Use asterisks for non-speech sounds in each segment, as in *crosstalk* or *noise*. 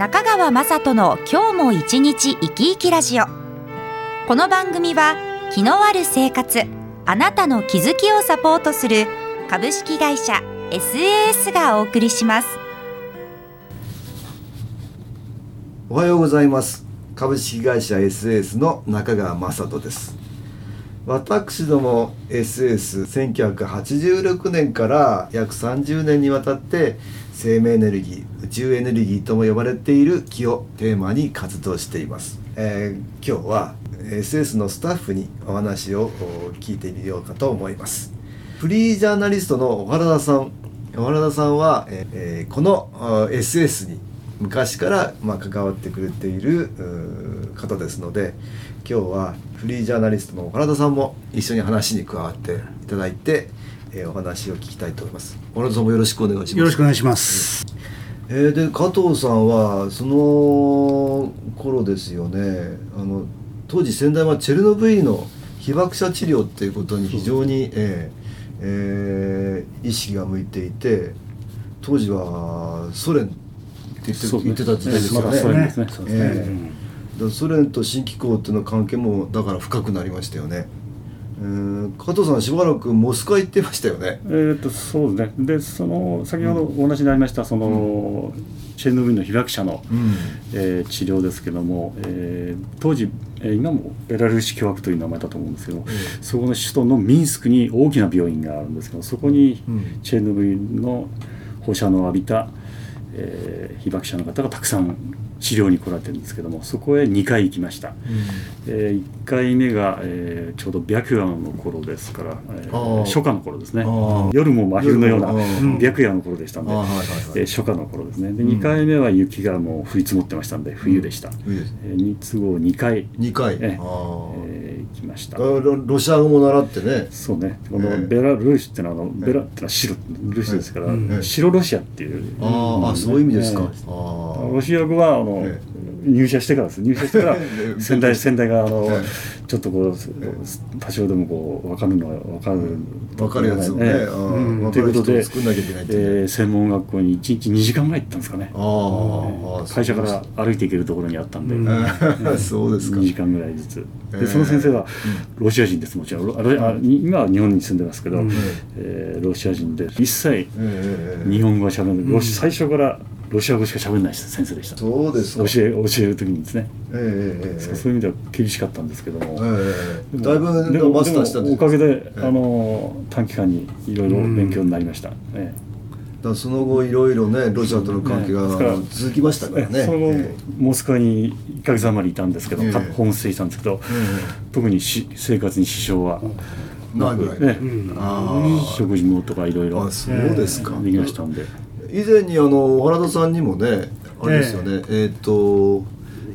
中川雅人の今日も一日生き生きラジオ。この番組は気のある生活あなたの気づきをサポートする株式会社 SAS がお送りします。おはようございます。株式会社 SAS の中川雅人です。私ども SS1986 年から約30年にわたって生命エネルギー宇宙エネルギーとも呼ばれている気をテーマに活動しています、えー、今日は SS のスタッフにお話を聞いてみようかと思います。フリージャーナリストの小原田さん。小原田さんは、えー、この SS に昔からまあ関わってくれている方ですので今日はフリージャーナリストの小原田さんも一緒に話に加わっていただいてえー、お話を聞きたいと思います。小野さんもよろしくお願いします。よろしくお願いします。えー、で加藤さんはその頃ですよねあの当時先代はチェルノブイリの被爆者治療っていうことに非常に、えーえー、意識が向いていて当時はソ連って言って,、言ってた時代ですよね。ソ連ですね。えー、ソ連と新機構っていうの関係もだから深くなりましたよね。加藤さんしばらくモスクワ行ってましたよね。えっとそうですね。でその先ほどお話になりましたその、うん、チェルノブイリの被爆者の、うん、えー、治療ですけども、えー、当時、えー、今もベラルーシ共和国という名前だと思うんですけど、うん、そこの首都のミンスクに大きな病院があるんですけどそこにチェルノブイリの放射能を浴びた、えー、被爆者の方がたくさん治療に来られてるんですけどもそこへ2回行きました、うん、えー、1回目が、えー、ちょうど白夜の頃ですから、えー、初夏の頃ですね。夜も真昼のような白夜の頃でしたんで、えー、初夏の頃ですね。で2回目は雪がもう降り積もってましたんで冬でした、うん、えー、都合2回。2回、えー、ました。ロシア語も習ってね。そうね。このベラルーシっていうのはあのベラってのは白ルーシですから、白ロシアっていう。ああそういう意味ですか、ロシア語はあのの、入社してからです。入社してから *laughs* 先代先代があの、ちょっとこう多少でもこう分かるのは分かる。分かるやつをね、うん、ということで、えー、専門学校に1日2時間ぐらい行ったんですかね。あ、会社から歩いて行けるところにあったんで、そうですか。2時間ぐらいずつ。でその先生はロシア人です。もちろんあ今は日本に住んでますけど、えー、ロシア人で一切日本語はしゃべる最初からロシア語しか喋れない先生でした。そうです教え教える時にですね、えーえー、そういう意味では厳しかったんですけども、えー、だいぶマスターしたんですおかげで、あの短期間にいろいろ勉強になりました、えー、だその後いろいろねロシアとの関係が続きましたからね、その後、モスクワに1か月余りいたんですけど、えー、ホームステイしたんですけど、特にし生活に支障はなく、ね、食事もとかいろいろそうですか。できましたんで。以前にあの原田さんにもねあれですよね、えー、っと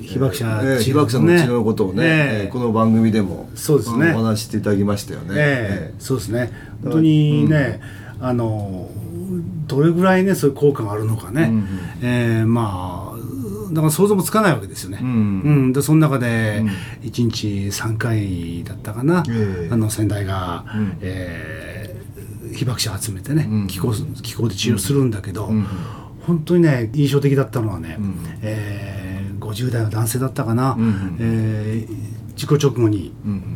被爆者、えー、被爆者の血のことをね、えー、この番組でもそうですね。お話していただきましたよね、えー、そうですね。本当にね、うん、あのどれぐらいねそういう効果があるのかね、うえー、まあだから想像もつかないわけですよね。うん、うん、でその中で1日3回だったかな、うん、あの先代が、うん、えー被爆者集めてね、うん、気候気候で治療するんだけど、うん、本当にね印象的だったのはね、うん、えー、50代の男性だったかな、うん、えー、事故直後に、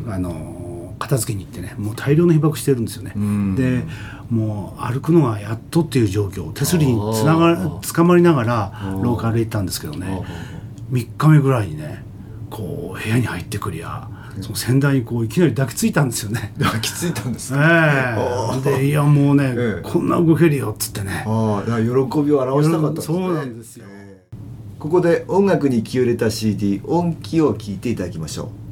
あの片付けに行ってねもう大量の被爆してるんですよね。でもう歩くのがやっとっていう状況。手すりにつなが捕まりながら廊下歩いたんですけどね。3日目ぐらいにねこう部屋に入ってくりゃその先代にこういきなり抱きついたんですよね。抱きついたんですええ。ー、でいやもうね、えこんな動けるよっつってね。ああ喜びを表したかった、ね、そうなんですよ、ここで音楽に気を入れた CD 音気を聞いていただきましょう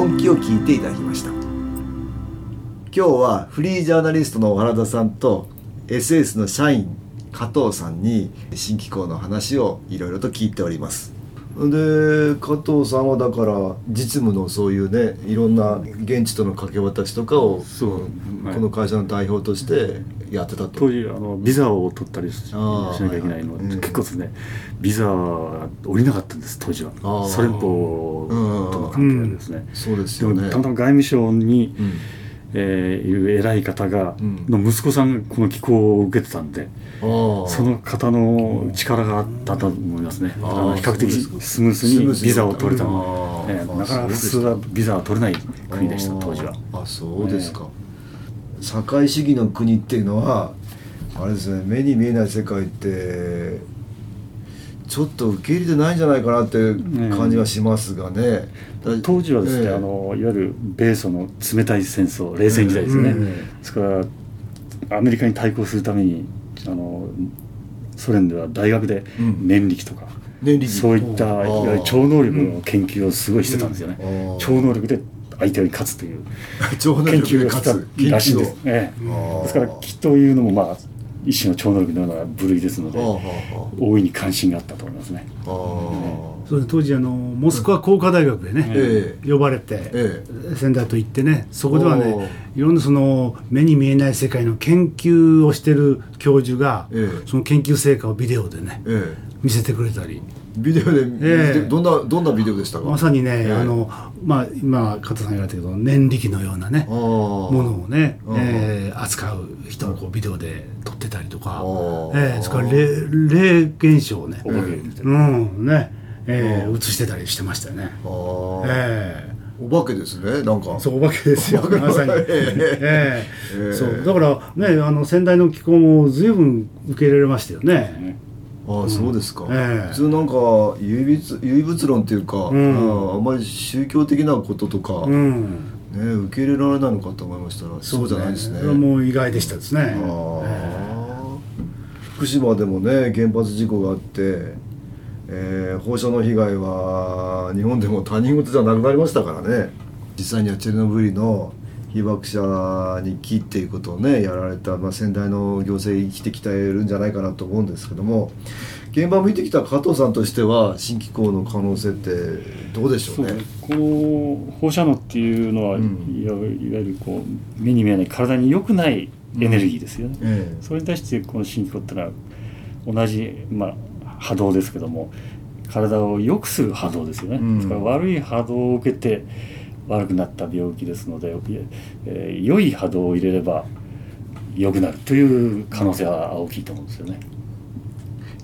本気を聞いていただきました。今日はフリージャーナリストの原田さんと SS の社員加藤さんに新機構の話をいろいろと聞いております。で加藤さんはだから実務のそういうねいろんな現地との掛け渡しとかをそうはい。この会社の代表としてやってたと、当時あのビザを取ったりしなきゃいけないの、はいはい。うん。結構ですねビザが降りなかったんです当時は。ソ連邦との関係でですね、そうですでよね。もたまたま外務省に、うんえーいう偉い方が、うん。の息子さんがこの寄稿を受けてたんで、あーその方の力があったと思いますね。あーあの比較的スムースにビザを取れたあの、ーえーなかなか普通はビザは取れない国でした当時は。あそうですか、社会主義の国っていうのはあれですね目に見えない世界ってちょっと受け入れてないんじゃないかなって感じがしますがね、だ当時はですね、ええ。あのいわゆる米ソの冷たい戦争冷戦時代ですね、うん。ですからアメリカに対抗するためにあのソ連では大学でうん。念力とか、念力。そういったいわゆる超能力の研究をすごいしてたんですよね、うん。あー。超能力で相手に勝つという *laughs* 研究をした勝つらしいんです。研究を。ええ。あー。ですから気というのもまあ一種の超能力のような部類ですので大いに関心があったと思いますね。それで当時あのモスクワ工科大学へね、え呼ばれて、え仙台と行ってねそこではねいろんなその目に見えない世界の研究をしてる教授が、ええ。その研究成果をビデオでねええ。見せてくれたりビデオで、ええ。どんなどんなビデオでしたか？まさにね、ええ。あのまあ今加藤さん言われたけど念力のようなねものをね、うんえー扱う人をこうビデオで撮ってたりとか、ーえーそれから霊霊現象をね、お化けみたいなうんね、えーうん映してたりしてましたよね。あーえお化けですねなんか。ーそうお化けですよまさに、ええ。ええ。えーそうだからねあの先代の気候も随分受け入れられましたよね。ああそうですか、ええ。普通なんか唯物唯物論っていうか、うん。あああんまり宗教的なこととか、ね、うん、受け入れられないのかと思いましたらそうじゃないですね。もう意外でしたですね。ああ福島でもね原発事故があって、えー放射能被害は日本でも他人事じゃなくなりましたからね。実際にはチェルノブイリの被爆者に木っていうことをねやられた、まあ、先代の行政生きてきてるんじゃないかなと思うんですけども現場を見てきた加藤さんとしては新機構の可能性ってどうでしょううね。この放射能っていうのは、うん。いわゆるこう目に見えない体に良くないエネルギーですよね、えそれに対してこの新機構ってのは同じ、まあ、波動ですけども体を良くする波動ですよね、うん。ですから悪い波動を受けて悪くなった病気ですので、えー良い波動を入れれば良くなるという可能性は大きいと思うんですよね。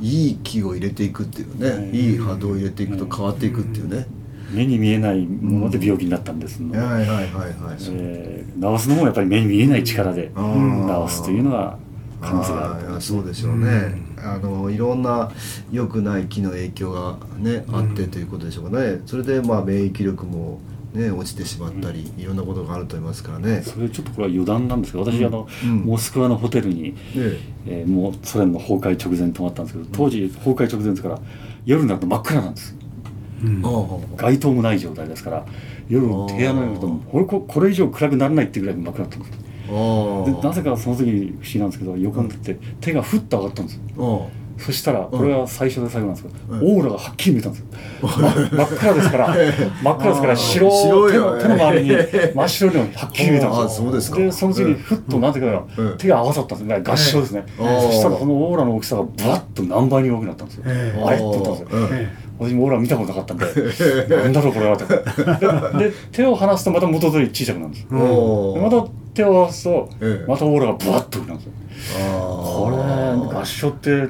えいい気を入れていくっていうね、うん。いい波動を入れていくと変わっていくっていうね、目に見えないもので病気になったんですので、はいはいはいはい、えー治すのもやっぱり目に見えない力で治すというのは可能性があるあそうでしょうね、あのいろんな良くない気の影響がねあってということでしょうかね。それでまあ免疫力もね落ちてしまったり、いろんなことがあると思いますからね。それちょっとこれは余談なんですけど私、あのうん。モスクワのホテルに、ええ。ーもうソ連の崩壊直前に泊まったんですけど当時崩壊直前ですから夜になると真っ暗なんです。うん。街灯もない状態ですから夜部屋の中とこれここれ以上暗くならないっていうぐらい真っ暗だったんです。ああ。でなぜかその時不思議なんですけど横になって手がふっと上がったんです。よあそしたらこれは最初で最後なんですけど、うん。オーラがはっきり見えたんですよ、ま真っ暗ですから。*laughs* 真っ暗ですから白手の手の周りに真っ白いのがはっきり見えたんですよ。あーそうですか。でその次にふっとなぜかうん。手が合わさったんですね合唱ですね、うん。そしたらそのオーラの大きさがブワッと何倍に大きくなったんですよ、ええあれって言ったんですよ、私もオーラ見たことなかったんで *laughs* なんだろうこれはとでで手を離すとまた元通り小さくなるんですまた手を合わすとええ。またオーラがブワッと大きくなるんですよ。これあ合唱ってあ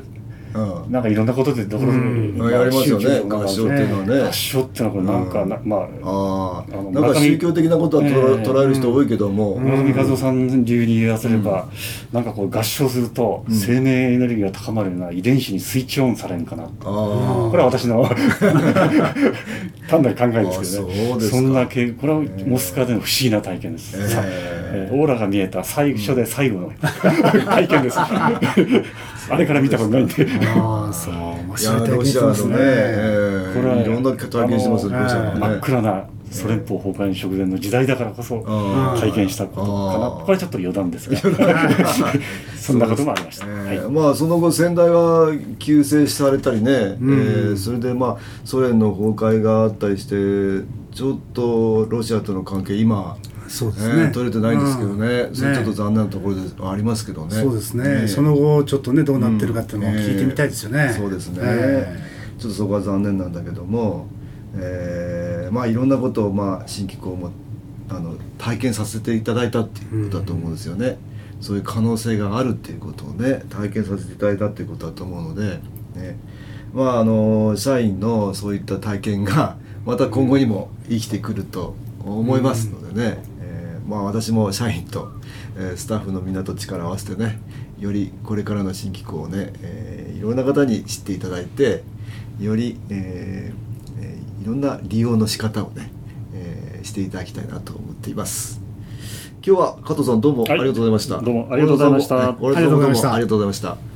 うん。なんかいろんなことでどころで、うん。まあやりますよね合唱っていうのはね。合唱っていうのはこれなんかな、まああなんか宗教的なことは捉えええ捉える人多いけども、村上和夫さん流に言わせれば、なんかこう合唱するとうん。生命エネルギーが高まるような遺伝子にスイッチオンされるかな、あこれは私の *laughs* 単なる考えですけどね。あそんなけこれはモスクワでの不思議な体験です、ええ。さえーオーラが見えた最初で最後の *laughs* 体験です。あれから見たことないんで。ああそう。面白い体験してますね。ええこれはいろんな体験してますあのロシアのね。真っ暗なソ連邦崩壊直前の時代だからこそ体験したことかな。これはちょっと余談ですが。そんなこともありました、えーはい、まあその後先代は急逝されたりね、うん、えー、それでまあソ連の崩壊があったりしてちょっとロシアとの関係今そうですね、取れてないんですけどね、それちょっと残念なところではありますけどね。そうですね、その後ちょっとねどうなってるかっていうのを聞いてみたいですよね。そうですね、ちょっとそこは残念なんだけども、えー、まあいろんなことをまあ新機構もあの体験させていただいたっていうことだと思うんですよね。そういう可能性があるっていうことをね体験させていただいたっていうことだと思うので、ね、まああの社員のそういった体験がまた今後にも生きてくると思いますのでね、えー、まあ私も社員と、えー、スタッフのみんなと力を合わせてねよりこれからの新機構をね、えー、いろんな方に知っていただいてより、えー、いろんな利用の仕方をね、えー、していただきたいなと思っています。今日は加藤さんどうもありがとうございました。はい、どうもありがとうございました。ありがとうございました。ありがとうございました。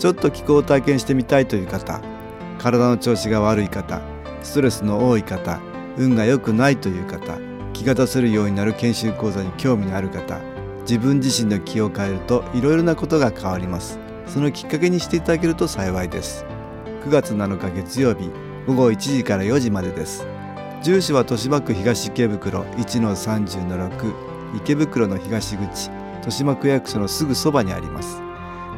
ちょっと気候を体験してみたいという方体の調子が悪い方ストレスの多い方運が良くないという方気が出せるようになる研修講座に興味のある方自分自身の気を変えるといろいろなことが変わります。そのきっかけにしていただけると幸いです。9月7日月曜日午後1時から4時までです。住所は豊島区東池袋1-30-6池袋の東口豊島区役所のすぐそばにあります。